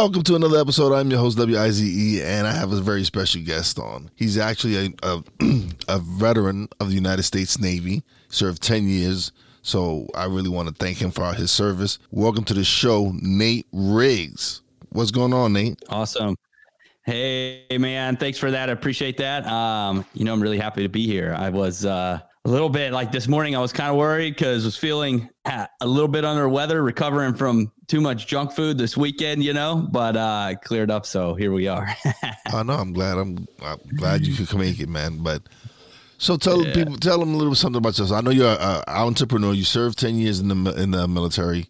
Welcome to another episode. I'm your host WIZE, and I have a very special guest on. He's actually a, a, a veteran of the United States Navy, served 10 years, so I really want to thank him for his service. Welcome to the show, Nate Riggs. What's going on, Nate? Awesome. Hey, man, thanks for that. I appreciate that. Um, you know, I'm really happy to be here. I was uh, a little bit like this morning. I was kind of worried because was feeling a little bit under weather, recovering from too much junk food this weekend, you know, but uh cleared up. So here we are. I know. I'm glad. I'm, I'm glad you could make it, man. But so tell yeah. people, tell them a little something about yourself. I know you're an entrepreneur. You served ten years in the in the military.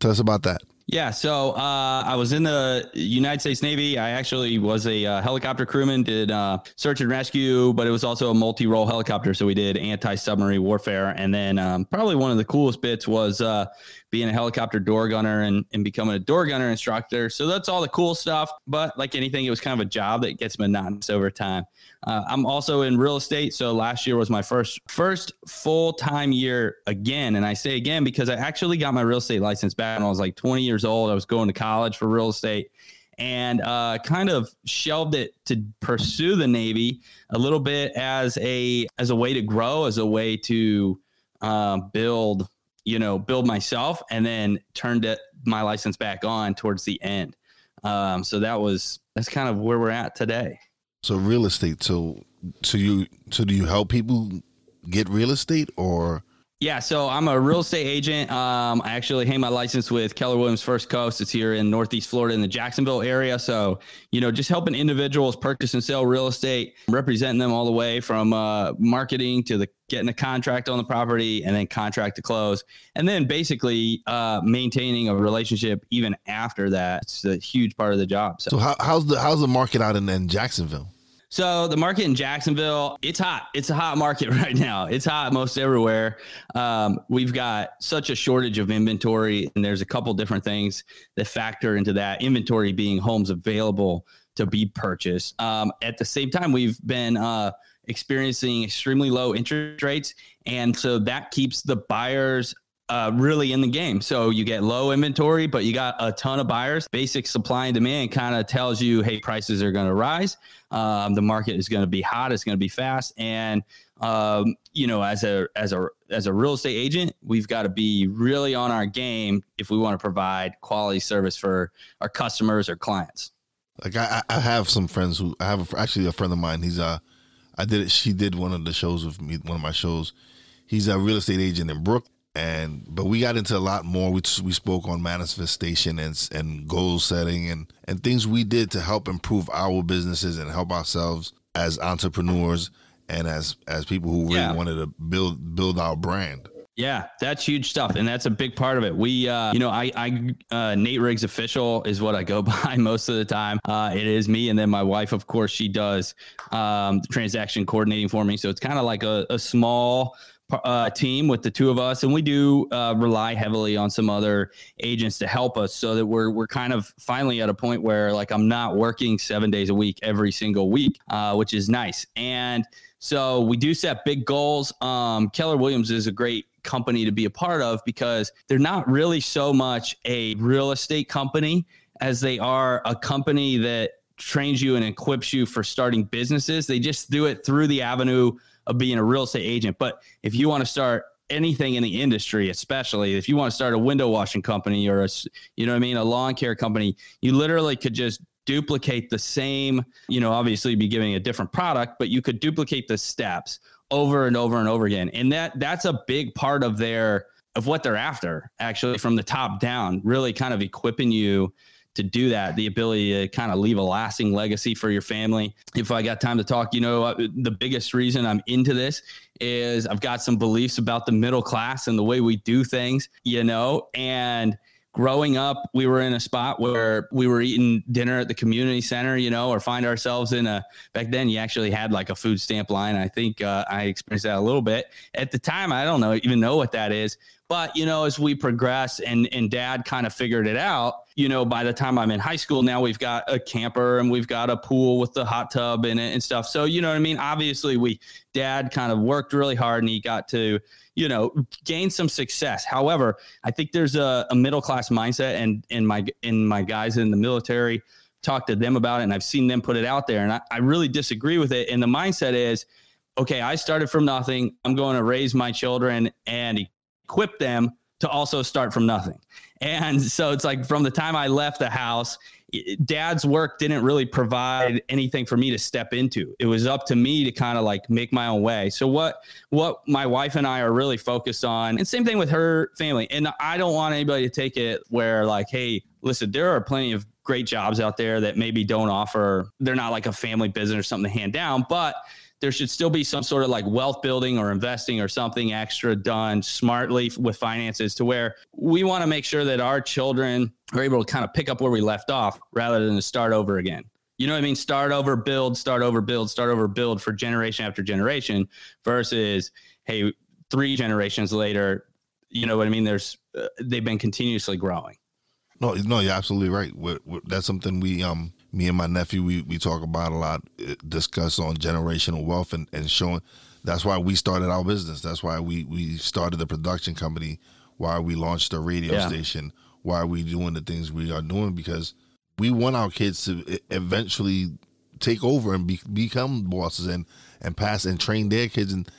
Tell us about that. Yeah, so uh, I was in the United States Navy. I actually was a uh, helicopter crewman, did uh, search and rescue, but it was also a multi role helicopter. So we did anti submarine warfare. And then um, probably one of the coolest bits was uh, being a helicopter door gunner and, and becoming a door gunner instructor. So that's all the cool stuff. But like anything, it was kind of a job that gets monotonous over time. Uh, I'm also in real estate. So last year was my first first full time year again. And I say again because I actually got my real estate license back when I was like 20 years old. I was going to college for real estate and uh, kind of shelved it to pursue the Navy a little bit as a as a way to grow, as a way to uh, build you know, build myself and then turned it, my license back on towards the end. Um, so that was, that's kind of where we're at today. So real estate. So, so you, so do you help people get real estate or? Yeah, so I'm a real estate agent. Um, I actually hang my license with Keller Williams First Coast. It's here in Northeast Florida in the Jacksonville area. So, you know, just helping individuals purchase and sell real estate, representing them all the way from uh, marketing to the getting a contract on the property and then contract to close. And then basically uh, maintaining a relationship even after that. It's a huge part of the job. So, so how, how's the how's the market out in, in Jacksonville? So the market in Jacksonville, it's hot. It's a hot market right now. It's hot most everywhere. Um, we've got such a shortage of inventory, and there's a couple different things that factor into that. Inventory being homes available to be purchased. Um, at the same time, we've been uh, experiencing extremely low interest rates, and so that keeps the buyers uh, really in the game. So you get low inventory, but you got a ton of buyers. Basic supply and demand kind of tells you, hey, prices are going to rise. Um, the market is going to be hot. It's going to be fast. And um, you know, as a as a as a real estate agent, we've got to be really on our game if we want to provide quality service for our customers or clients. Like I, I have some friends who I have a, actually a friend of mine. He's uh, I did it. She did one of the shows with me. One of my shows. He's a real estate agent in Brook and but we got into a lot more. We we spoke on manifestation and and goal setting and and things we did to help improve our businesses and help ourselves as entrepreneurs and as as people who really yeah. wanted to build build our brand. Yeah, that's huge stuff, and that's a big part of it. We, uh, you know, I, I, uh, Nate Riggs official is what I go by most of the time. Uh, it is me, and then my wife, of course, she does um, the transaction coordinating for me. So it's kind of like a, a small uh, team with the two of us, and we do uh, rely heavily on some other agents to help us, so that we're we're kind of finally at a point where like I'm not working seven days a week every single week, uh, which is nice. And so we do set big goals. Um, Keller Williams is a great company to be a part of because they're not really so much a real estate company as they are a company that trains you and equips you for starting businesses. They just do it through the avenue of being a real estate agent. But if you want to start anything in the industry, especially if you want to start a window washing company or a, you know what I mean, a lawn care company, you literally could just duplicate the same, you know, obviously be giving a different product, but you could duplicate the steps over and over and over again. And that that's a big part of their of what they're after, actually, from the top down, really kind of equipping you to do that, the ability to kind of leave a lasting legacy for your family. If I got time to talk, you know, the biggest reason I'm into this is I've got some beliefs about the middle class and the way we do things, you know, and growing up, we were in a spot where we were eating dinner at the community center, you know, or find ourselves in a, back then you actually had like a food stamp line. I think uh, I experienced that a little bit at the time. I don't know, even know what that is, but you know, as we progress and, and dad kind of figured it out, you know, by the time I'm in high school, now we've got a camper and we've got a pool with the hot tub in it and stuff. So, you know what I mean? Obviously, we, dad kind of worked really hard and he got to, you know, gain some success. However, I think there's a, a middle class mindset and, and my, in my guys in the military, talk to them about it and I've seen them put it out there and I, I really disagree with it. And the mindset is, okay, I started from nothing. I'm going to raise my children and equip them to also start from nothing. And so it's like from the time I left the house, dad's work didn't really provide anything for me to step into. It was up to me to kind of like make my own way. So what what my wife and I are really focused on, and same thing with her family. And I don't want anybody to take it where like, hey, listen, there are plenty of great jobs out there that maybe don't offer, they're not like a family business or something to hand down, but there should still be some sort of like wealth building or investing or something extra done smartly with finances to where we want to make sure that our children are able to kind of pick up where we left off rather than to start over again. You know what I mean? Start over, build, start over, build, start over, build for generation after generation versus, hey, three generations later, you know what I mean? There's, uh, they've been continuously growing. No, no, you're absolutely right. We're, we're, that's something we, um, me and my nephew we, we talk about a lot uh, discuss on generational wealth and, and showing that's why we started our business that's why we we started the production company why we launched a radio yeah. station why we doing the things we are doing because we want our kids to eventually take over and be, become bosses and and pass and train their kids and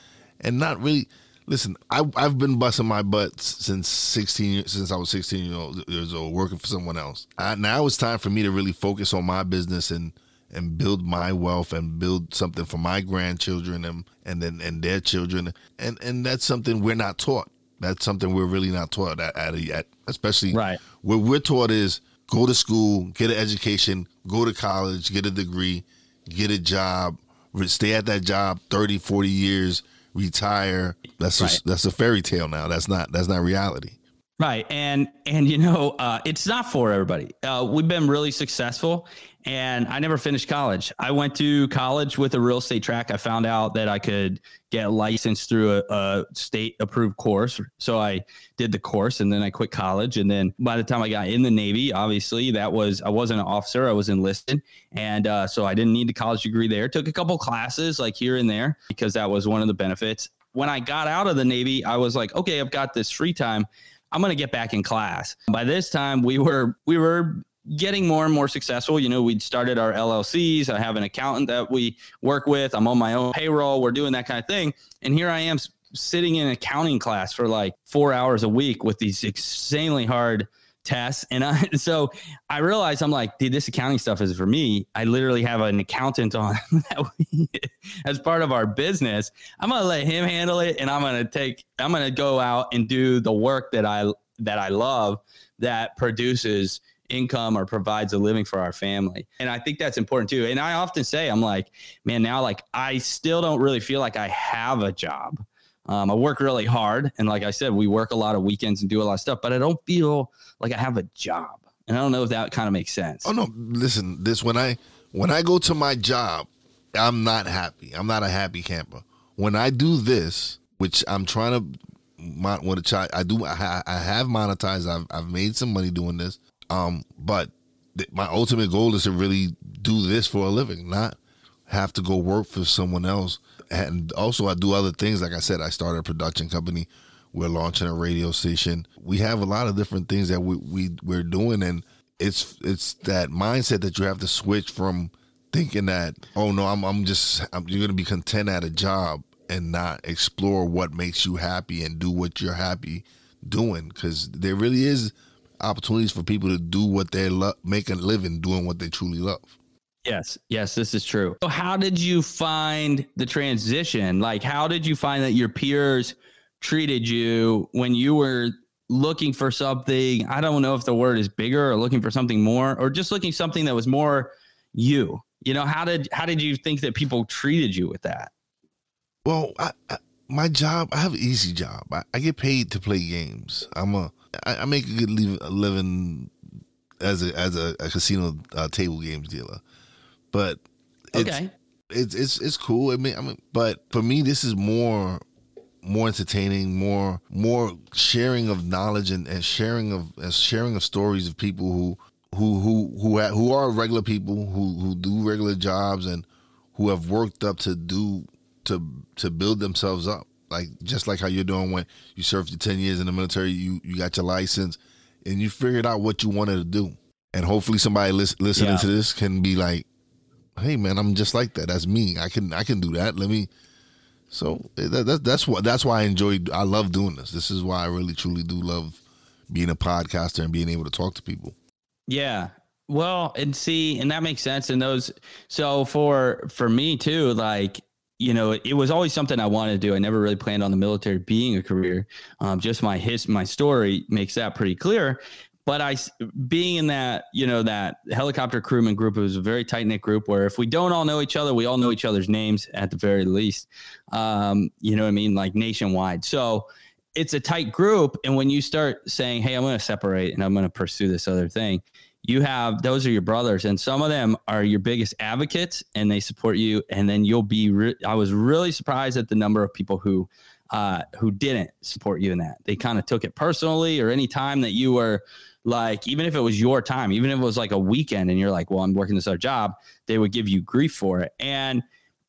and not really listen, I, I've been busting my butt since 16, since I was 16 years old, working for someone else. I, now it's time for me to really focus on my business and and build my wealth and build something for my grandchildren and and then and their children and and that's something we're not taught. That's something we're really not taught at, at, at especially right. what we're taught is go to school, get an education, go to college, get a degree, get a job, stay at that job 30, 40 years retire. That's right. that's a fairy tale now. That's not that's not reality. Right, and and you know, uh, it's not for everybody. Uh, we've been really successful, and I never finished college. I went to college with a real estate track. I found out that I could get licensed through a, a state approved course, so I did the course, and then I quit college. And then by the time I got in the Navy, obviously that was I wasn't an officer; I was enlisted, and uh, so I didn't need a college degree there. Took a couple classes like here and there because that was one of the benefits. When I got out of the Navy, I was like, okay, I've got this free time I'm going to get back in class. By this time, we were we were getting more and more successful. You know, we'd started our LLCs. I have an accountant that we work with. I'm on my own payroll. We're doing that kind of thing. And here I am sitting in accounting class for like four hours a week with these insanely hard tests. And I, so I realized I'm like, dude, this accounting stuff is for me. I literally have an accountant on as part of our business. I'm going to let him handle it. And I'm going to take, I'm going to go out and do the work that I, that I love that produces income or provides a living for our family. And I think that's important too. And I often say, I'm like, man, now like I still don't really feel like I have a job. Um, I work really hard, and like I said, we work a lot of weekends and do a lot of stuff. But I don't feel like I have a job, and I don't know if that kind of makes sense. Oh no, listen, this when I when I go to my job, I'm not happy. I'm not a happy camper. When I do this, which I'm trying to, want to try, I do. I, I have monetized. I've I've made some money doing this. Um, but th- my ultimate goal is to really do this for a living, not have to go work for someone else and also I do other things. Like I said, I started a production company. We're launching a radio station. We have a lot of different things that we, we we're doing, and it's it's that mindset that you have to switch from thinking that oh no, I'm I'm just I'm, you're gonna be content at a job and not explore what makes you happy and do what you're happy doing because there really is opportunities for people to do what they love, make a living doing what they truly love. Yes, yes, this is true. So, how did you find the transition? Like, how did you find that your peers treated you when you were looking for something. I don't know if the word is bigger or looking for something more, or just looking something that was more you. You know, how did how did you think that people treated you with that? Well, I, I, my job, I have an easy job. I, I, get paid to play games. I'm a, I, I make a good living as a as a, a casino uh, table games dealer, but it's, okay, it's it's it's cool. I mean, I mean, but for me, this is more more entertaining, more more sharing of knowledge and, and sharing of and sharing of stories of people who who who who ha- who are regular people who who do regular jobs and who have worked up to do to to build themselves up. Like just like how you're doing when you served your ten years in the military, you you got your license and you figured out what you wanted to do. And hopefully somebody lis- listening yeah. to this can be like, "Hey man, I'm just like that. That's me. I can I can do that. Let me." So eh, that, that, that's what that's why I enjoy. I love doing this. This is why I really truly do love being a podcaster and being able to talk to people. Yeah. Well, and see, and that makes sense. And those, so for for me too, like you know, it was always something I wanted to do. I never really planned on the military being a career. Um, just my his my story makes that pretty clear. But I, being in that, you know, that helicopter crewman group, it was a very tight knit group where if we don't all know each other, we all know each other's names at the very least. Um, you know what I mean? Like nationwide. So it's a tight group. And when you start saying, hey, I'm going to separate and I'm going to pursue this other thing, you have those are your brothers and some of them are your biggest advocates and they support you and then you'll be re- i was really surprised at the number of people who uh, who didn't support you in that. They kind of took it personally or any time that you were like even if it was your time even if it was like a weekend and you're like well i'm working this other job they would give you grief for it. And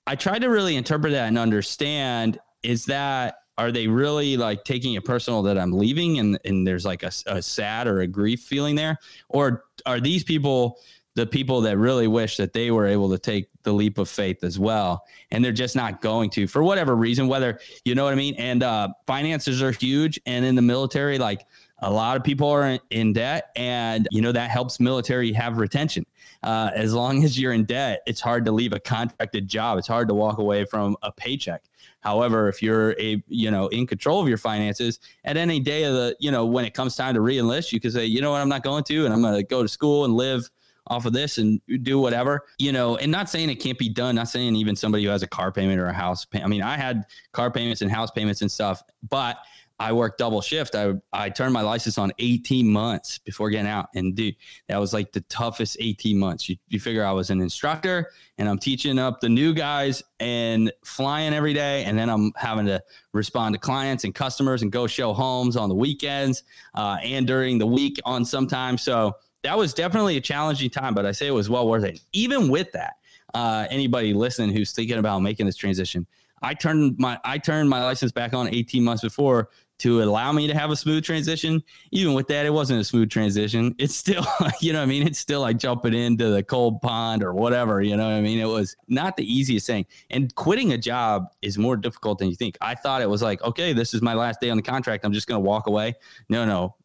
i tried to really interpret that and understand is that are they really like taking it personal that I'm leaving and, and there's like a, a sad or a grief feeling there? Or are these people the people that really wish that they were able to take the leap of faith as well? And they're just not going to for whatever reason whether you know what i mean? And uh, finances are huge and in the military like a lot of people are in debt and you know that helps military have retention. Uh, as long as you're in debt it's hard to leave a contracted job. It's hard to walk away from a paycheck however if you're a you know in control of your finances at any day of the you know when it comes time to reenlist you can say you know what? I'm not going to and i'm going to go to school and live off of this and do whatever, you know, and not saying it can't be done, not saying even somebody who has a car payment or a house pay- I mean, I had car payments and house payments and stuff, but I worked double shift. I I turned my license on 18 months before getting out. And dude, that was like the toughest 18 months. You, you figure I was an instructor and I'm teaching up the new guys and flying every day. And then I'm having to respond to clients and customers and go show homes on the weekends uh, and during the week on sometimes. So that was definitely a challenging time, but I say it was well worth it. Even with that, uh, anybody listening who's thinking about making this transition, I turned my I turned my license back on 18 months before to allow me to have a smooth transition. Even with that, it wasn't a smooth transition. It's still, you know I mean? It's still like jumping into the cold pond or whatever, you know what I mean? It was not the easiest thing. And quitting a job is more difficult than you think. I thought it was like, okay, this is my last day on the contract. I'm just going to walk away. No, no.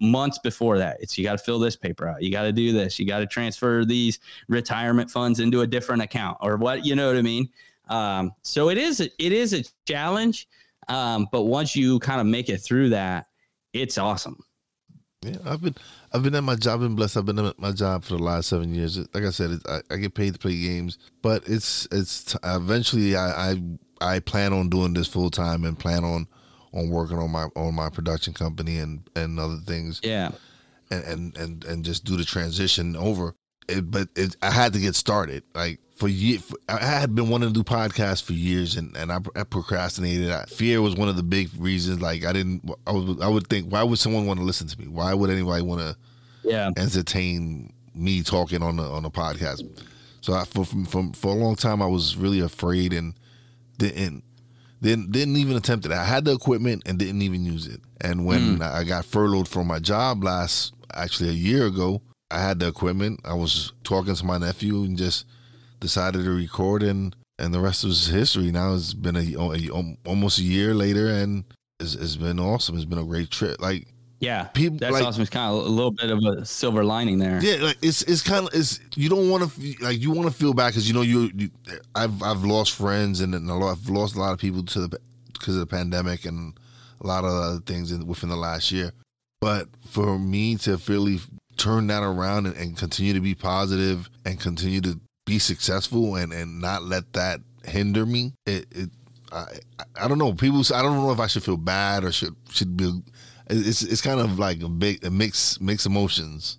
Months before that, it's you got to fill this paper out. You got to do this. You got to transfer these retirement funds into a different account or what, you know what I mean? Um, so it is, it is a challenge um, but once you kind of make it through that, it's awesome. Yeah, I've been I've been at my job. I've been blessed. I've been at my job for the last seven years. Like I said, I, I, get paid to play games, but it's it's eventually I I, I plan on doing this full time and plan on on working on my on my production company and and other things. Yeah, and and and, and just do the transition over. It, but it, I had to get started. Like for years, I had been wanting to do podcasts for years, and, and I, I procrastinated. I, fear was one of the big reasons. Like I didn't, I would, I would think, why would someone want to listen to me? Why would anybody want to, yeah, entertain me talking on the on the podcast? So I, for for for a long time, I was really afraid and didn't didn't didn't even attempt it. I had the equipment and didn't even use it. And when mm. I got furloughed from my job last, actually a year ago, I had the equipment. I was talking to my nephew and just decided to record, and and the rest was history. Now it's been a, a almost a year later, and it's, it's been awesome. It's been a great trip. Like yeah, people that's like, awesome. It's kind of a little bit of a silver lining there. Yeah, like it's it's kind of it's you don't want to like you want to feel bad because you know you, you, I've I've lost friends and, and a lot, I've lost a lot of people to the because of the pandemic and a lot of other things in, within the last year. But for me to really turn that around and, and continue to be positive and continue to be successful and, and not let that hinder me, it, it I, I don't know. People, I don't know if I should feel bad or should should be. It's it's kind of like a big a mix mixed emotions.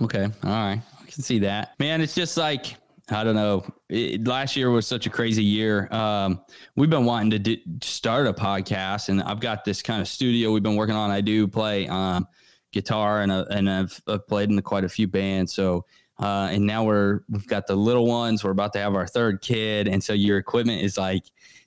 Okay, all right, I can see that, man. It's just like I don't know. It, last year was such a crazy year. Um, we've been wanting to do, start a podcast, and I've got this kind of studio we've been working on. I do play um, guitar, and uh, and I've, I've, played in quite a few bands. So, uh, and now we're we've got the little ones. We're about to have our third kid, and so your equipment is like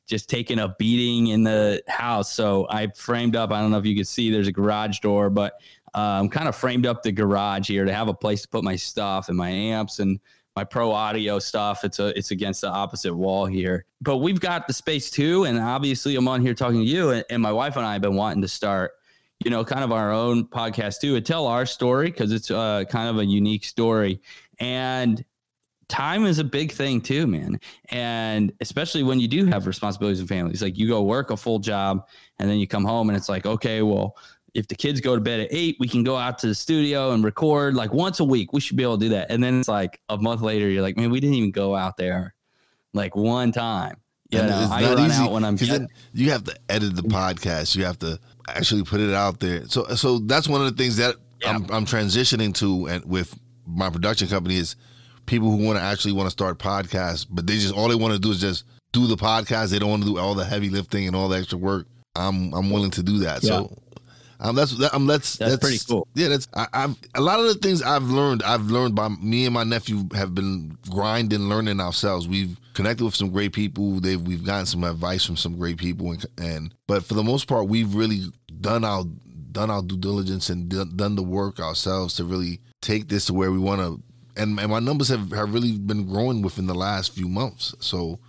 just taking a beating in the house. So I framed up. I don't know if you can see. There's a garage door, but I'm um, kind of framed up the garage here to have a place to put my stuff and my amps and my pro audio stuff. It's a it's against the opposite wall here. But we've got the space too, and obviously I'm on here talking to you, and, and my wife and I have been wanting to start, you know, kind of our own podcast too, and tell our story because it's uh, kind of a unique story. And time is a big thing too, man. And especially when you do have responsibilities and families, like you go work a full job and then you come home and it's like, okay, well, if the kids go to bed at eight, we can go out to the studio and record like once a week. We should be able to do that. And then it's like a month later, you're like, man, we didn't even go out there like one time. You and know, I run easy, out when I'm then you have to edit the podcast. You have to actually put it out there. So, so that's one of the things that yeah. I'm, I'm transitioning to, and with my production company is people who want to actually want to start podcasts, but they just all they want to do is just do the podcast. They don't want to do all the heavy lifting and all the extra work. I'm I'm willing to do that. Yeah. So um, that's that, um, that's, that's, that's pretty cool. Yeah, that's I, have a lot of the things I've learned. I've learned by me and my nephew have been grinding, learning ourselves. We've connected with some great people. They've we've gotten some advice from some great people, and, and but for the most part, we've really done our done our due diligence and done, done the work ourselves to really take this to where we want to. And, and my numbers have, have really been growing within the last few months. So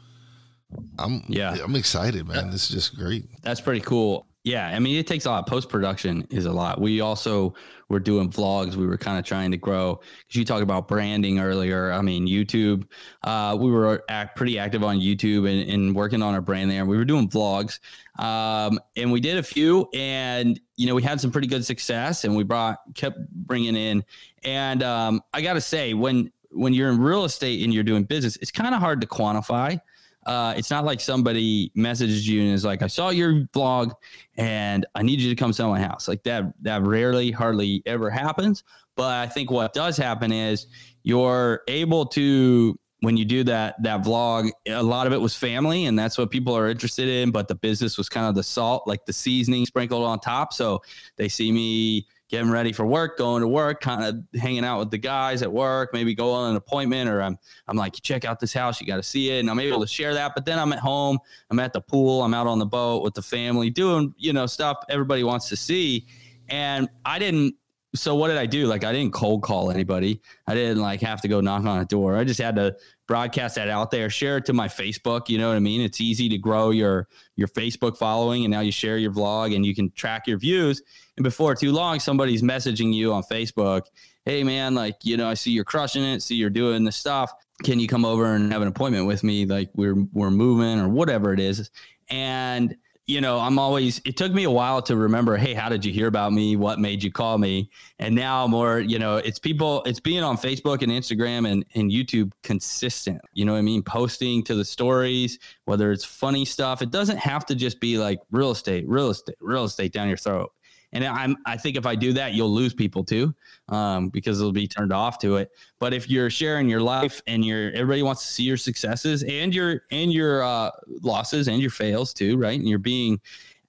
I'm yeah I'm excited, man. This is just great. That's pretty cool. Yeah, I mean, it takes a lot. Post production is a lot. We also were doing vlogs. We were kind of trying to grow because you talked about branding earlier. I mean, YouTube. Uh, we were act, pretty active on YouTube and, and, working on our brand there. We were doing vlogs, um, and we did a few, and you know, we had some pretty good success, and we brought kept bringing in. And um, I got to say, when when you're in real estate and you're doing business, it's kind of hard to quantify uh, it's not like somebody messages you and is like, I saw your vlog and I need you to come sell my house. Like that, that rarely, hardly ever happens. But I think what does happen is you're able to, when you do that, that vlog, a lot of it was family and that's what people are interested in. But the business was kind of the salt, like the seasoning sprinkled on top. So they see me getting ready for work, going to work, kind of hanging out with the guys at work, maybe go on an appointment, or I'm I'm like, check out this house, you got to see it, and I'm able to share that. But then I'm at home, I'm at the pool, I'm out on the boat with the family, doing you know stuff everybody wants to see, and I didn't. So what did I do? Like I didn't cold call anybody. I didn't like have to go knock on a door. I just had to broadcast that out there, share it to my Facebook. You know what I mean? It's easy to grow your your Facebook following, and now you share your vlog and you can track your views. And before too long, somebody's messaging you on Facebook, "Hey man, like you know, I see you're crushing it. See you're doing this stuff. Can you come over and have an appointment with me? Like we're we're moving or whatever it is." And you know, I'm always, it took me a while to remember, hey, how did you hear about me? What made you call me? And now more, you know, it's people, it's being on Facebook and Instagram and, and YouTube consistent. You know what I mean? Posting to the stories, whether it's funny stuff, it doesn't have to just be like real estate, real estate, real estate down your throat. And I'm, I think if I do that, you'll lose people too, um, because they'll be turned off to it. But if you're sharing your life and you're, everybody wants to see your successes and your, and your uh, losses and your fails too, right? And you're being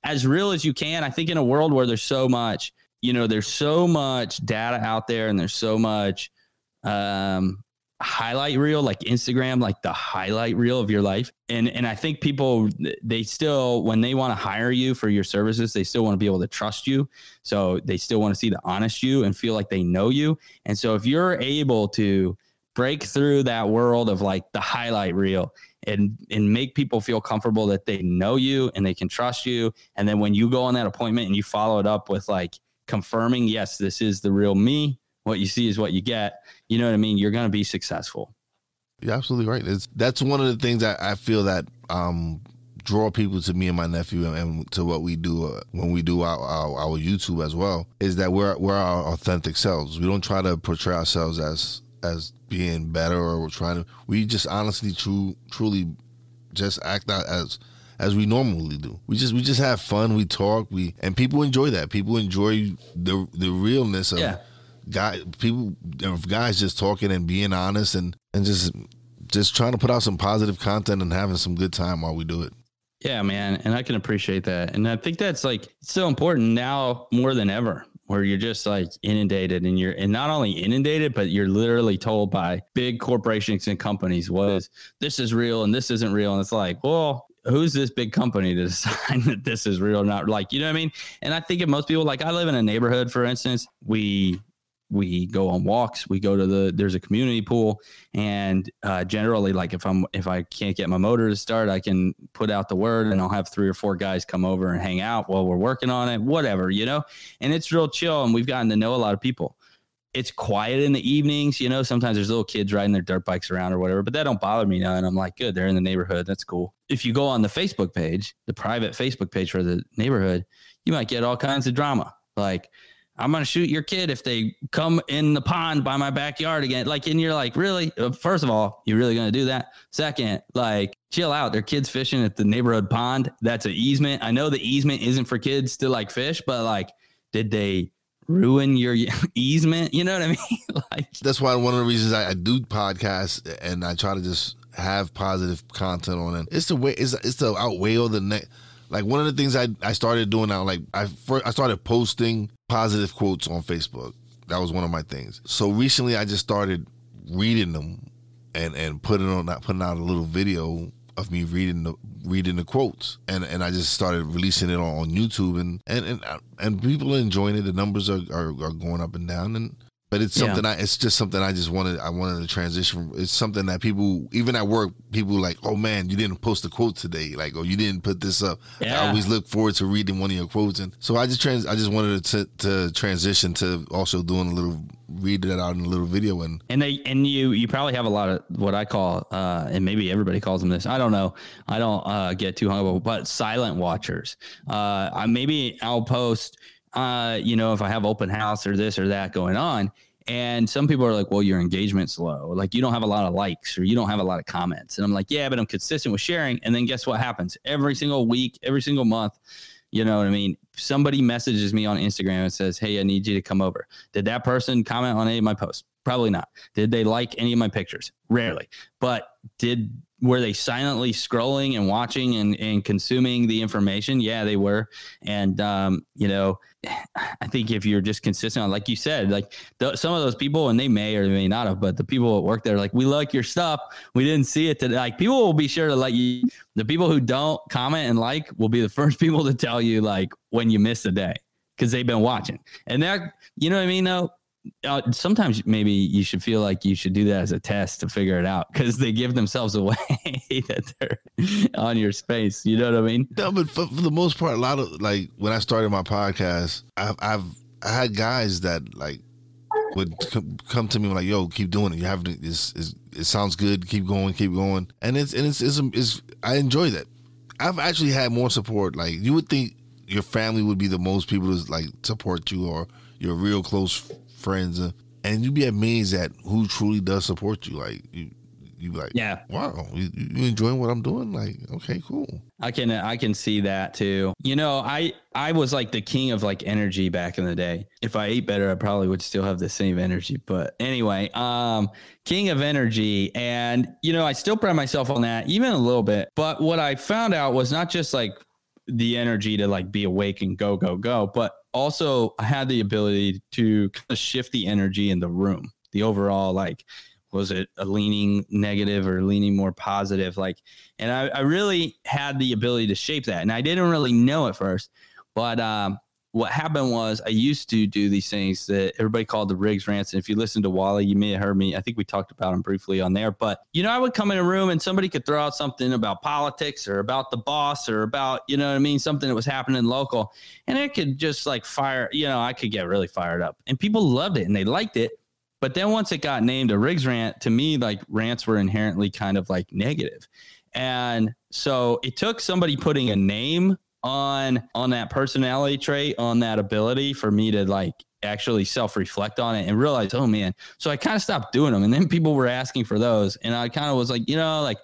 as real as you can. I think in a world where there's so much, you know, there's so much data out there and there's so much, um, highlight reel like Instagram like the highlight reel of your life. And and I think people they still when they want to hire you for your services they still want to be able to trust you. So they still want to see the honest you and feel like they know you. And so if you're able to break through that world of like the highlight reel and and make people feel comfortable that they know you and they can trust you and then when you go on that appointment and you follow it up with like confirming yes this is the real me what you see is what you get. You know what I mean? You're going to be successful. You're absolutely right. It's, that's one of the things I, I feel that um, draw people to me and my nephew and, and to what we do uh, when we do our, our, our YouTube as well is that we're we're our authentic selves. We don't try to portray ourselves as as being better or we're trying to. We just honestly, true, truly, just act out as as we normally do. We just we just have fun. We talk. We and people enjoy that. People enjoy the the realness of Yeah. Guy people of guys just talking and being honest and and just just trying to put out some positive content and having some good time while we do it. Yeah, man. And I can appreciate that. And I think that's like so important now more than ever, where you're just like inundated and you're, and not only inundated, but you're literally told by big corporations and companies was this is real and this isn't real. And it's like, well, who's this big company to decide that this is real or not? Like, you know what I mean? And I think if most people, like I live in a neighborhood, for instance, we, we go on walks we go to the there's a community pool and uh, generally like if i'm if i can't get my motor to start i can put out the word and i'll have three or four guys come over and hang out while we're working on it whatever you know? And it's real chill and we've gotten to know a lot of people. It's quiet in the evenings you know? Sometimes there's little kids riding their dirt bikes around or whatever but that don't bother me none. I'm like good they're in the neighborhood that's cool. If you go on the facebook page the private facebook page for the neighborhood you might get all kinds of drama. Like I'm gonna shoot your kid if they come in the pond by my backyard again. Like, and you're like, really? Uh, First of all, you're really gonna do that? Second, like, chill out. Their kids fishing at the neighborhood pond. That's an easement. I know the easement isn't for kids to like fish, but like, did they ruin your easement? You know what I mean? like, That's why one of the reasons I, I do podcasts and I try to just have positive content on it. It's the way it's it's to outweigh all the ne- like one of the things I, I started doing now like I first I started posting positive quotes on Facebook. That was one of my things. So recently I just started reading them and and putting on putting out a little video of me reading the reading the quotes and and I just started releasing it on, on YouTube and and and and people are enjoying it. The numbers are, are, are going up and down and but it's Yeah. something I it's just something I just wanted I wanted to transition. It's something that people even at work people like, oh man, you didn't post a quote today, like oh you didn't put this up. I always look forward to reading one of your quotes, and so I just trans I just wanted to to transition to also doing a little read it out in a little video and and they and you you probably have a lot of what I call uh and maybe everybody calls them this. I don't know. I don't uh get too hung up, but silent watchers. Uh I maybe I'll post uh you know if I have open house or this or that going on and some people are like, well, your engagement's low. Like you don't have a lot of likes or you don't have a lot of comments. And I'm like, yeah, but I'm consistent with sharing. And then guess what happens? Every single week, every single month, you know what I mean? Somebody messages me on Instagram and says, Hey, I need you to come over. Did that person comment on any of my posts? Probably not. Did they like any of my pictures? Rarely. But did were they silently scrolling and watching and, and consuming the information? Yeah, they were. And um, you know, I think if you're just consistent, like you said, like th- some of those people, and they may or they may not have, but the people at work there, like, we like your stuff. We didn't see it today. Like, people will be sure to let you. The people who don't comment and like will be the first people to tell you like when you miss a day because they've been watching. And they're, you know what I mean? Though uh, sometimes maybe you should feel like you should do that as a test to figure it out because they give themselves away that they're on your space. You know what I mean? No, but for, for the most part, a lot of like when I started my podcast, I've, I've I had guys that like would come, to me like, "Yo, keep doing it. You have to. It sounds good. Keep going. Keep going." And it's and it's, it's it's I enjoy that. I've actually had more support. Like you would think your family would be the most people to like support you or your real close friends, uh, and you'd be amazed at who truly does support you. Like you, you be like, Yeah. wow, you, you enjoying what I'm doing? Like, okay, cool. I can I can see that too. You know, I I was like the king of like energy back in the day. If I ate better, I probably would still have the same energy. But anyway, um king of energy and you know, I still pride myself on that even a little bit. But what I found out was not just like the energy to like be awake and go go go, but also I had the ability to kind of shift the energy in the room. The overall like was it a leaning negative or leaning more positive like and I, I really had the ability to shape that and i didn't really know at first but um, what happened was i used to do these things that everybody called the riggs rants and if you listen to wally you may have heard me i think we talked about them briefly on there but you know i would come in a room and somebody could throw out something about politics or about the boss or about you know what i mean something that was happening local and it could just like fire you know i could get really fired up and people loved it and they liked it but then once it got named a Riggs rant, to me, like rants were inherently kind of like negative. And so it took somebody putting a name on on that personality trait, on that ability for me to like actually self reflect on it and realize, oh man. So I kind of stopped doing them. And then people were asking for those. And I kind of was like, you know, like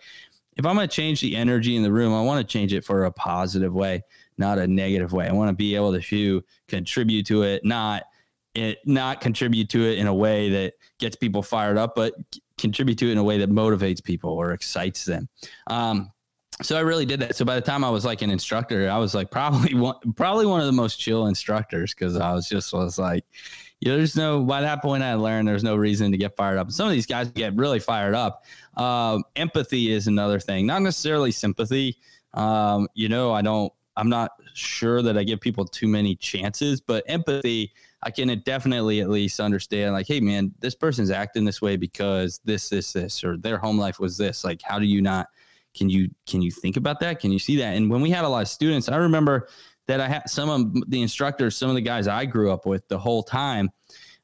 if I'm going to change the energy in the room, I want to change it for a positive way, not a negative way. I want to be able to contribute to it, not it, not contribute to it in a way that gets people fired up, but contribute to it in a way that motivates people or excites them. Um, so I really did that. So by the time I was like an instructor, I was like probably one, probably one of the most chill instructors because I was just was like, you know, there's no by that point I learned there's no reason to get fired up. Some of these guys get really fired up. Um, empathy is another thing, not necessarily sympathy. Um, you know, I don't. I'm not sure that I give people too many chances, but empathy, I can definitely at least understand. Like, hey, man, this person's acting this way because this, this, this, or their home life was this. Like, how do you not? Can you can you think about that? Can you see that? And when we had a lot of students, I remember that I had some of the instructors, some of the guys I grew up with the whole time,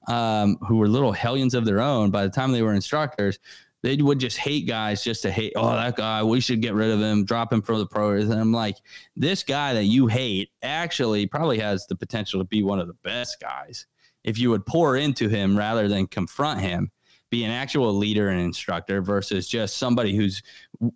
um, who were little hellions of their own. By the time they were instructors, they would just hate guys just to hate. Oh, that guy, we should get rid of him, drop him from the pros. And I'm like, this guy that you hate actually probably has the potential to be one of the best guys if you would pour into him rather than confront him be an actual leader and instructor versus just somebody who's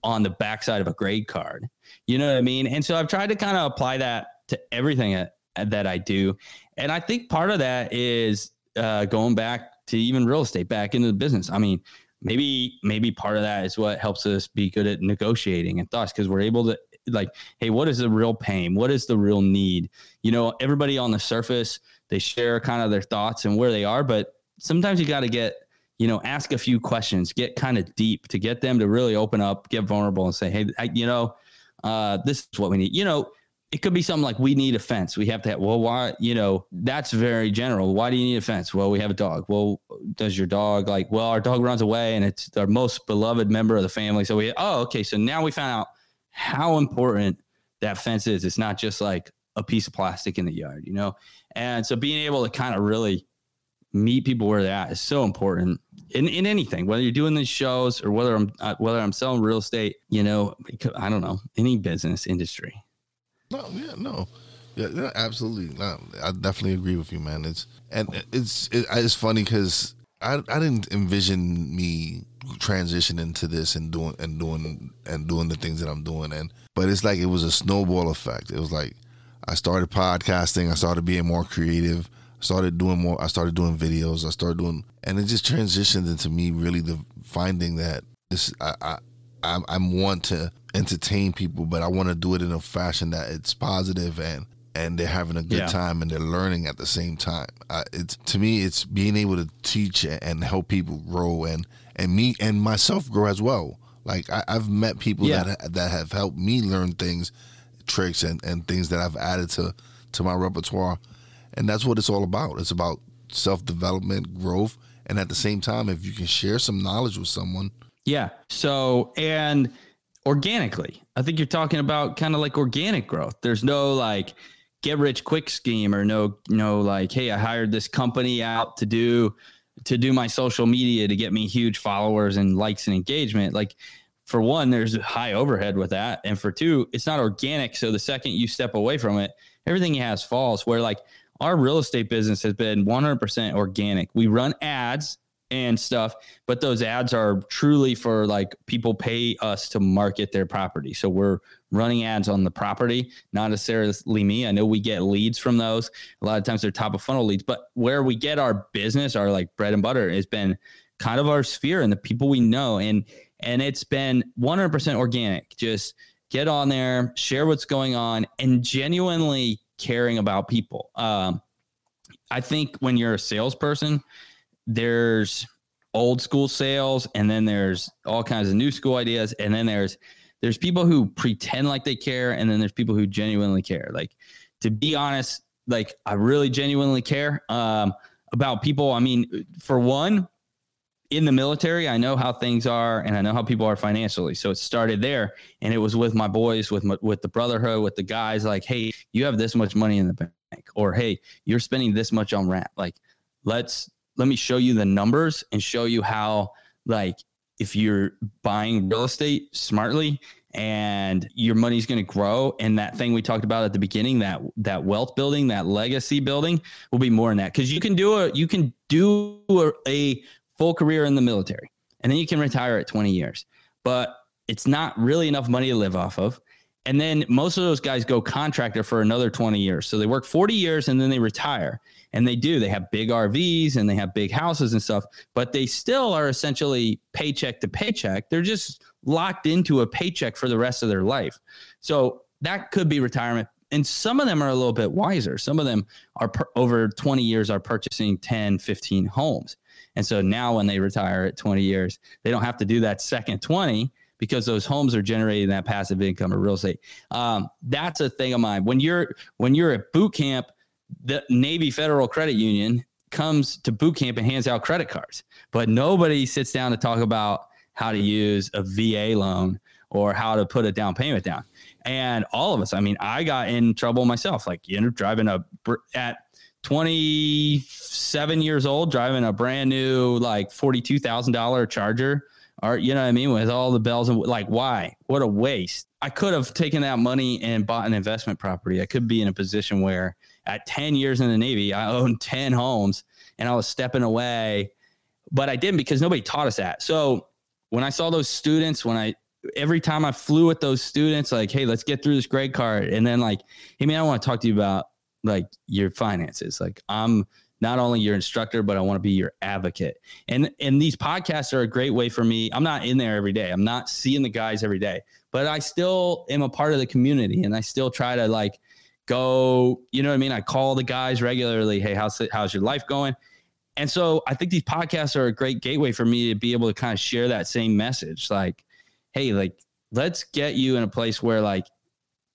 on the backside of a grade card. You know what I mean? And so I've tried to kind of apply that to everything that, I do. And I think part of that is uh, going back to even real estate, back into the business. I mean, maybe maybe part of that is what helps us be good at negotiating and thoughts because we're able to like hey what is the real pain what is the real need you know everybody on the surface they share kind of their thoughts and where they are but sometimes you got to get you know, ask a few questions, get kind of deep to get them to really open up, get vulnerable, and say, hey, I, you know, uh, this is what we need. You know, it could be something like we need a fence. We have to have, well, why, you know, that's very general. Why do you need a fence? Well, we have a dog. Well, does your dog like, well, our dog runs away and it's our most beloved member of the family. So we, oh, okay. So now we found out how important that fence is. It's not just like a piece of plastic in the yard, you know? And so being able to kind of really meet people where they're at is so important in, in anything, whether you're doing these shows or whether I'm uh, whether I'm selling real estate, you know, I don't know, any business industry. No, yeah, no. Yeah, absolutely. No, I definitely agree with you, man. It's and it's it, it's funny because I I didn't envision me transitioning to this and doing and doing and doing the things that I'm doing and but it's like it was a snowball effect. It was like I started podcasting, I started being more creative started doing more. I started doing videos. I started doing, and it just transitioned into me really the finding that this I I I'm, want to entertain people, but I want to do it in a fashion that it's positive and and they're having a good yeah. time and they're learning at the same time. Uh, it's to me, it's being able to teach and help people grow and and me and myself grow as well. Like I, have met people yeah. that that have helped me learn things, tricks and and things that I've added to to my repertoire and that's what it's all about. It's about self development, growth, and at the same time, if you can share some knowledge with someone. Yeah. So, and organically, I think you're talking about kind of like organic growth. There's no like get rich quick scheme or no, no, like, hey, I hired this company out to do to do my social media to get me huge followers and likes and engagement. Like for one, there's high overhead with that. And for two, it's not organic. So the second you step away from it, everything has falls where like our real estate business has been 100% organic. We run ads and stuff, but those ads are truly for like people pay us to market their property. So we're running ads on the property, not necessarily me. I know we get leads from those. A lot of times they're top of funnel leads, but where we get our business, our like bread and butter has been kind of our sphere and the people we know. And, and it's been 100% organic. Just get on there, share what's going on, and genuinely caring about people. Um, I think when you're a salesperson, there's old school sales, and then there's all kinds of new school ideas, and then there's there's people who pretend like they care, and then there's people who genuinely care. Like to be honest, like I really genuinely care um, about people. I mean, for one, in the military, I know how things are and I know how people are financially. So it started there and it was with my boys, with my, with the brotherhood, with the guys like, Hey, you have this much money in the bank or, Hey, you're spending this much on rent. Like, let's, let me show you the numbers and show you how, like, if you're buying real estate smartly, and your money's going to grow and that thing we talked about at the beginning that that wealth building that legacy building will be more than that because you can do a you can do a, a full career in the military and then you can retire at 20 years but it's not really enough money to live off of and then most of those guys go contractor for another 20 years so they work 40 years and then they retire and they do they have big rvs and they have big houses and stuff but they still are essentially paycheck to paycheck they're just locked into a paycheck for the rest of their life. So that could be retirement. And some of them are a little bit wiser. Some of them are per, over 20 years are purchasing 10, 15 homes. And so now when they retire at 20 years, they don't have to do that second 20 because those homes are generating that passive income or real estate. Um, that's a thing of mine. When you're when you're at boot camp, the Navy Federal Credit Union comes to boot camp and hands out credit cards, but nobody sits down to talk about how to use a VA loan or how to put a down payment down. And all of us, I mean, I got in trouble myself, like, you know, driving a, at 27 years old, driving a brand new, like $42,000 charger or, you know what I mean? With all the bells and like, why? What a waste. I could have taken that money and bought an investment property. I could be in a position where at 10 years in the Navy, I owned 10 homes and I was stepping away, but I didn't because nobody taught us that. So when I saw those students, when I every time I flew with those students, like, hey, let's get through this grade card. And then like, hey man, I want to talk to you about like your finances. Like I'm not only your instructor, but I want to be your advocate. And and these podcasts are a great way for me. I'm not in there every day. I'm not seeing the guys every day, but I still am a part of the community and I still try to like go, you know what I mean? I call the guys regularly, hey, how's how's your life going? And so I think these podcasts are a great gateway for me to be able to kind of share that same message. Like, hey, like, let's get you in a place where like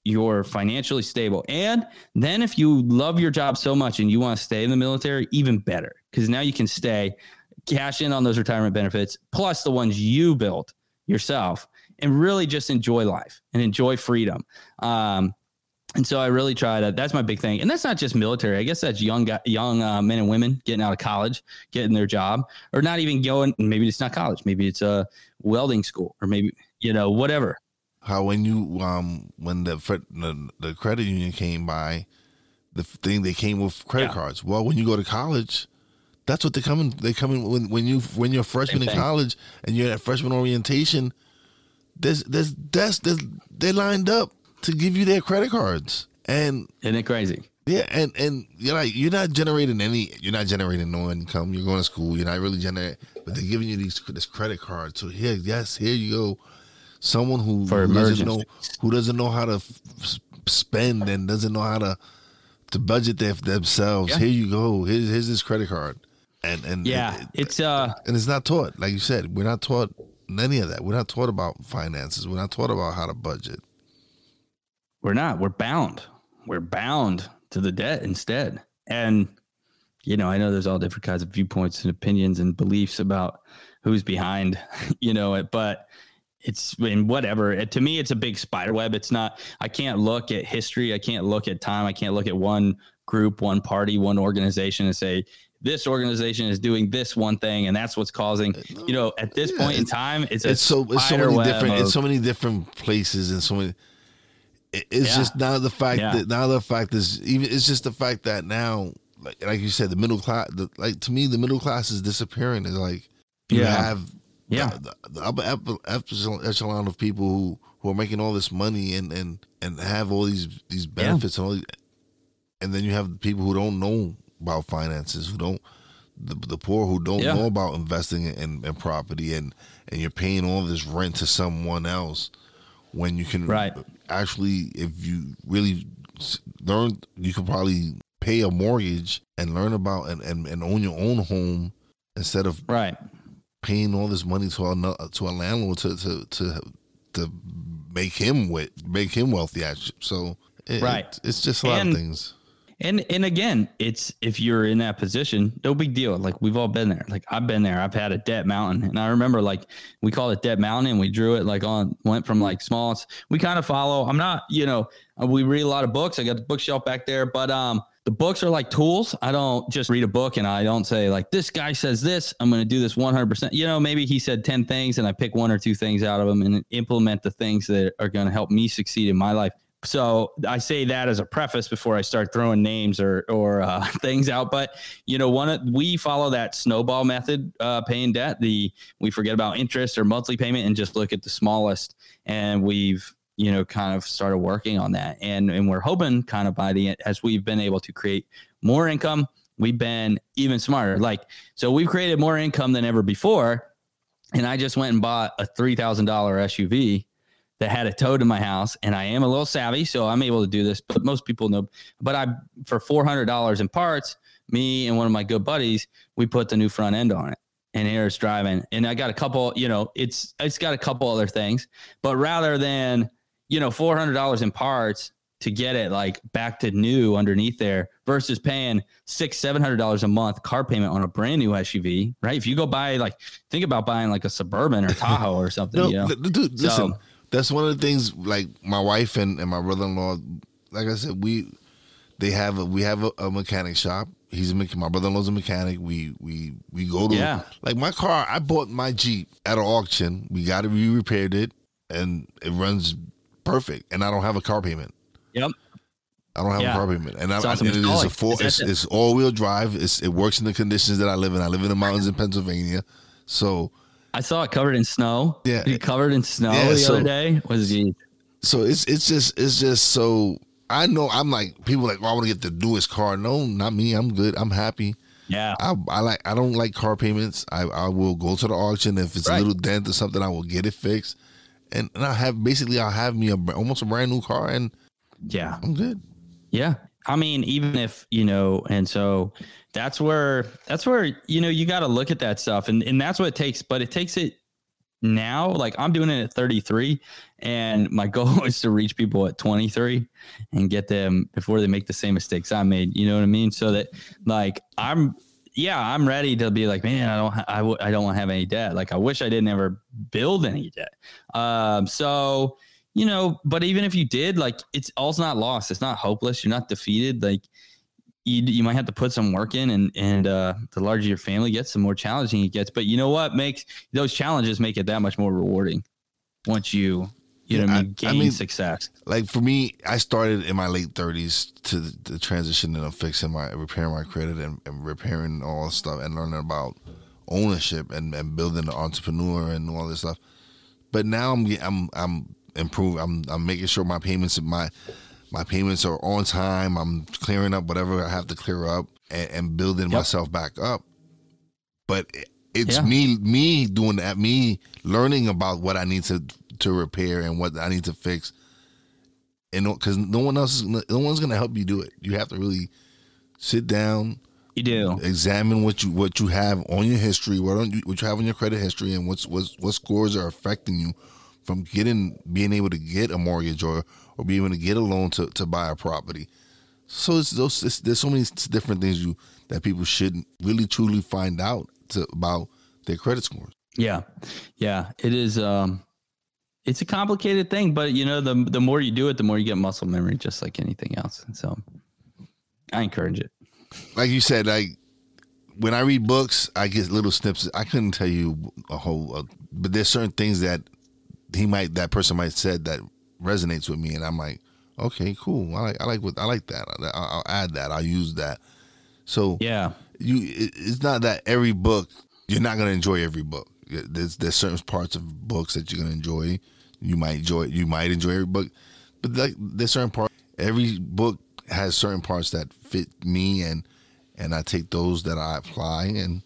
you're financially stable. And then if you love your job so much and you want to stay in the military, even better. Because now you can stay, cash in on those retirement benefits, plus the ones you built yourself, and really just enjoy life and enjoy freedom. Um, and so I really try to. That's my big thing, and that's not just military. I guess that's young young uh, men and women getting out of college, getting their job, or not even going. Maybe it's not college. Maybe it's a welding school, or maybe you know whatever. How when you um when the the, the credit union came by, the thing they came with credit yeah. cards. Well, when you go to college, that's what they come in. They come in when when you when you're a freshman in college and you're at freshman orientation. There's there's that's there's they lined up to give you their credit cards. And isn't it crazy? Yeah, and and you're like you're not generating any, you're not generating no income. You're going to school. You're not really generating, but they're giving you these this credit card. So here, yes, here you go. Someone who, For who doesn't know who doesn't know how to f- spend and doesn't know how to to budget their, themselves. Yeah. Here you go. Here's, here's this credit card. And and yeah, it, it's uh, and it's not taught. Like you said, we're not taught any of that. We're not taught about finances. We're not taught about how to budget. We're not. We're bound. We're bound to the debt instead. And, you know, I know there's all different kinds of viewpoints and opinions and beliefs about who's behind, you know, it, but it's in whatever. It, to me, it's a big spider web. It's not, I can't look at history. I can't look at time. I can't look at one group, one party, one organization and say, this organization is doing this one thing and that's what's causing uh, you know at this yeah, point in time it's, it's so it's so many different of, it's so many different places and so many it's yeah. just now the fact yeah. that now the fact is even it's just the fact that now like like you said the middle class the, like to me the middle class is disappearing it's like you yeah. have yeah. The, the upper echelon of people who who are making all this money and and and have all these these benefits and all these, and then you have the people who don't know about finances who don't the, the poor who don't know about investing in, in property and and you're paying all this rent to someone else when you can right. actually, if you really learn, you could probably pay a mortgage and learn about and, and, and own your own home instead of right paying all this money to a to a landlord to to to, to make him with make him wealthy. So it, right, it, it's just a lot and, of things. And and again, it's if you're in that position, no big deal. Like we've all been there. Like I've been there. I've had a debt mountain, and I remember like we call it debt mountain, and we drew it like on went from like small. We kind of follow. I'm not, you know, we read a lot of books. I got the bookshelf back there, but um, the books are like tools. I don't just read a book and I don't say like this guy says this. I'm going to do this 100%. You know, maybe he said 10 things and I pick one or two things out of them and implement the things that are going to help me succeed in my life. So I say that as a preface before I start throwing names or or uh, things out. But you know, one of, we follow that snowball method, uh, paying debt. The we forget about interest or monthly payment and just look at the smallest. And we've you know kind of started working on that, and and we're hoping kind of by the end as we've been able to create more income, we've been even smarter. Like so, we've created more income than ever before. And I just went and bought a three thousand dollar SUV that had a tow to my house and I am a little savvy, so I'm able to do this, but most people know. But I, for $400 in parts, me and one of my good buddies, we put the new front end on it and here it's driving. And I got a couple, you know, it's, it's got a couple other things, but rather than, you know, $400 in parts to get it like back to new underneath there versus paying six, seven hundred dollars a month car payment on a brand new SUV, right? If you go buy like think about buying like a suburban or Tahoe or something, no, you know? dude, listen, that's one of the things. Like my wife and, and my brother in law, like I said, we they have a, we have a, a mechanic shop. He's a my brother in law's a mechanic. We we we go to yeah. like my car. I bought my Jeep at an auction. We got it. We repaired it, and it runs perfect. And I don't have a car payment. Yep. I don't have yeah. a car payment, and, I, awesome. and it is a full. It's, it's all wheel drive. It's, it works in the conditions that I live in. I live in the mountains in Pennsylvania, so I saw it covered in snow. Yeah, it covered in snow yeah, the so, other day. Was he? So it's it's just it's just so I know I'm like people like I want to get the newest car. No, not me. I'm good. I'm happy. Yeah, I, I like I don't like car payments. I, I will go to the auction if it's right. a little dent or something. I will get it fixed, and, and I have basically I'll have me a almost a brand new car, and yeah, I'm good. Yeah, I mean even if you know, and so that's where that's where you know you got to look at that stuff. And and that's what it takes but it takes it now. Like i'm doing it at 33 and my goal is to reach people at 23 and get them before they make the same mistakes i made. You know what i mean? So that like i'm yeah i'm ready to be like man i don't I w- I don't want to have any debt. Like i wish i didn't ever build any debt. Um so you know but even if you did like it's all's not lost. It's not hopeless. You're not defeated. Like you, you might have to put some work in and and uh, the larger your family gets the more challenging it gets. But you know what makes those challenges make it that much more rewarding once you you know I mean, gain I mean, success like for me i started in my late 30s to the transition and fixing my repairing my credit and, and repairing all stuff and learning about ownership and, and building an entrepreneur and all this stuff but now i'm i'm i'm improving i'm i'm making sure my payments my my payments are on time. I'm clearing up whatever I have to clear up and, and building yep. myself back up. But it's yeah. me me doing that, me learning about what I need to to repair and what I need to fix. And because no one else is no one's gonna help you do it. You have to really sit down. You do examine what you what you have on your history, what on you, what you have on your credit history, and what's what's what scores are affecting you from getting being able to get a mortgage or or be able to get a loan to, to buy a property. So it's those it's, there's so many different things you that people should really truly find out to, about their credit scores. Yeah, yeah, it is. Um, it's a complicated thing, but you know, the the more you do it, the more you get muscle memory, just like anything else. So, I encourage it. Like you said, like when I read books, I get little snips. I couldn't tell you a whole, uh, but there's certain things that he might, that person might said that resonates with me, and I'm like, okay, cool. I like I like what I like that. I'll, I'll add that. I'll use that. So yeah, you it's not that every book you're not gonna enjoy every book. There's there's certain parts of books that you're gonna enjoy. You might enjoy you might enjoy every book, but like there's certain parts. Every book has certain parts that fit me, and and I take those that I apply, and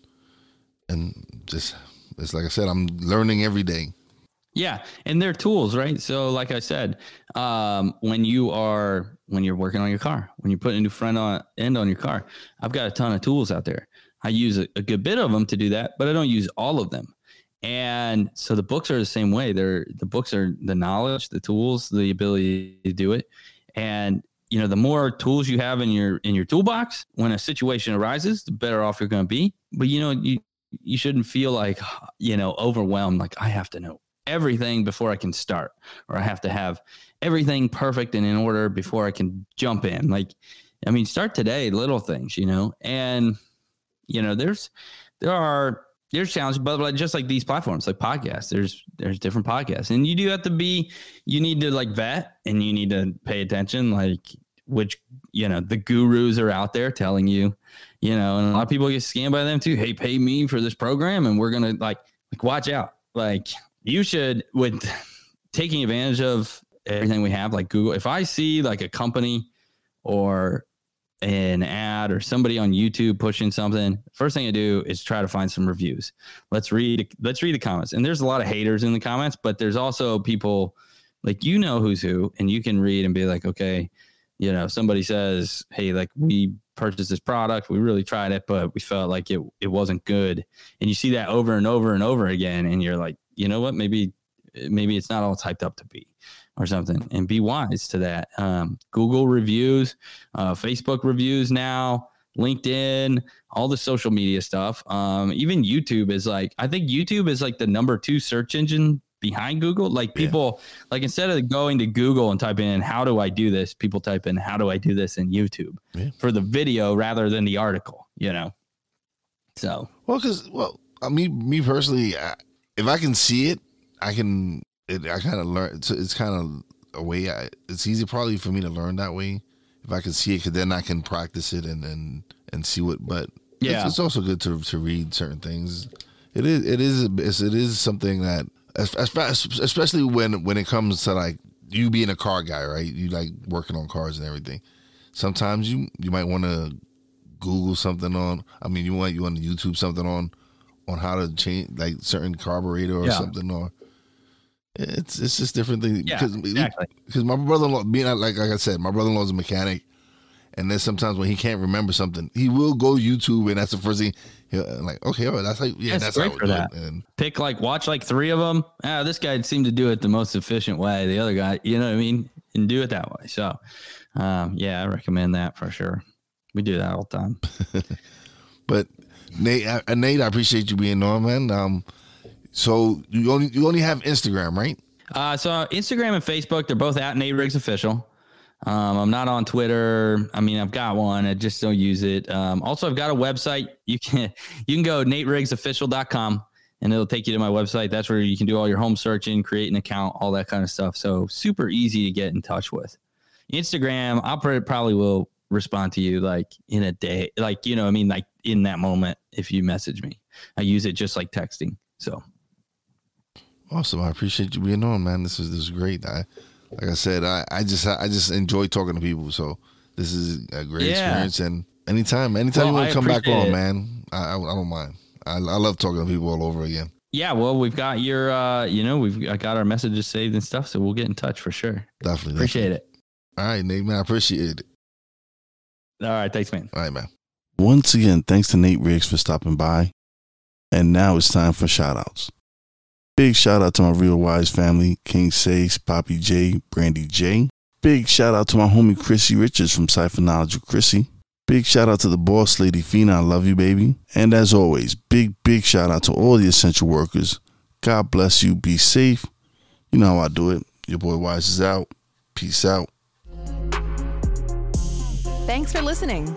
and just it's like I said, I'm learning every day. Yeah, and they're tools, right? So, like I said, um, when you are when you're working on your car, when you're putting a new front on, end on your car, I've got a ton of tools out there. I use a, a good bit of them to do that, but I don't use all of them. And so the books are the same way. They're the books are the knowledge, the tools, the ability to do it. And you know, the more tools you have in your in your toolbox when a situation arises, the better off you're going to be. But you know, you you shouldn't feel like you know overwhelmed. Like I have to know everything before I can start, or I have to have everything perfect and in order before I can jump in. Like I mean, start today, little things, you know, and you know, there's there are there's challenges, but like just like these platforms, like podcasts, there's there's different podcasts, and you do have to be, you need to like vet, and you need to pay attention, like which you know the gurus are out there telling you, you know, and a lot of people get scammed by them too. Hey, pay me for this program, and we're gonna like like watch out. Like you should with taking advantage of everything we have, like Google. If I see like a company or an ad or somebody on YouTube pushing something, first thing I do is try to find some reviews. Let's read let's read the comments. And there's a lot of haters in the comments, but there's also people like you know who's who and you can read and be like, okay, you know, somebody says, "Hey, like we purchased this product, we really tried it, but we felt like it it wasn't good." And you see that over and over and over again and you're like, "You know what? Maybe maybe it's not all typed up to be." Or something and be wise to that. Um, Google reviews, uh, Facebook reviews now, LinkedIn, all the social media stuff. Um, even YouTube is like, I think YouTube is like the number two search engine behind Google. Like people, yeah. like instead of going to Google and type in, how do I do this? People type in, how do I do this in YouTube yeah. for the video rather than the article, you know? So, well, because, well, I mean, me personally, I, if I can see it, I can it, I kind of learn. It's, it's kind of a way. I, it's easy probably for me to learn that way if I can see it, because then I can practice it and and and see what. But yeah, it's, it's, also good to to read certain things. It is it is it is something that especially when when it comes to like you being a car guy, right? You like working on cars and everything. Sometimes you you might want to Google something on. I mean, you want you want to YouTube something on on how to change like certain carburetor or yeah. something or it's it's just different things. Yeah, because, exactly. Because my brother-in-law, being like like I said, my brother-in-law is a mechanic, and then sometimes when he can't remember something, he will go YouTube, and that's the first thing. He'll, like, okay, right, that's like Yeah, that's, that's great for that. And pick like watch like three of them. Ah, this guy seemed to do it the most efficient way. The other guy, you know what I mean, and do it that way. So, um, yeah, I recommend that for sure. We do that all the time. but Nate, uh, Nate, I appreciate you being on, man. Um, so you only you only have Instagram, right? Uh, so Instagram and Facebook, they're both at Nate Riggs Official. Um, I'm not on Twitter. I mean, I've got one. I just don't use it. Um, also, I've got a website. You can you can go nateriggsofficial.com and it'll take you to my website. That's where you can do all your home searching, create an account, all that kind of stuff. So super easy to get in touch with. Instagram, I'll probably will respond to you like in a day, like you know, I mean, like in that moment if you message me. I use it just like texting. So Awesome. I appreciate you being on, man. This is this is great. I like I said, I, I just I just enjoy talking to people. So this is a great yeah. experience. And anytime, anytime well, you want to come back on, it. man, I, I, I don't mind. I, I love talking to people all over again. Yeah, well, we've got your, uh, you know, we've got our messages saved and stuff, so we'll get in touch for sure. Definitely, appreciate definitely. it. All right, Nate, man, I appreciate it. All right, thanks, man. All right, man. Once again, thanks to Nate Riggs for stopping by. And now it's time for shout outs. Big shout out to my Real Wise family, King Sace, Poppy J, Brandy J. Big shout out to my homie Chrissy Richards from Cypher Knowledge with Chrissy. Big shout out to the boss lady Fina, I love you, baby. And as always, big, big shout out to all the essential workers. God bless you, be safe. You know how I do it. Your boy Wise is out. Peace out. Thanks for listening.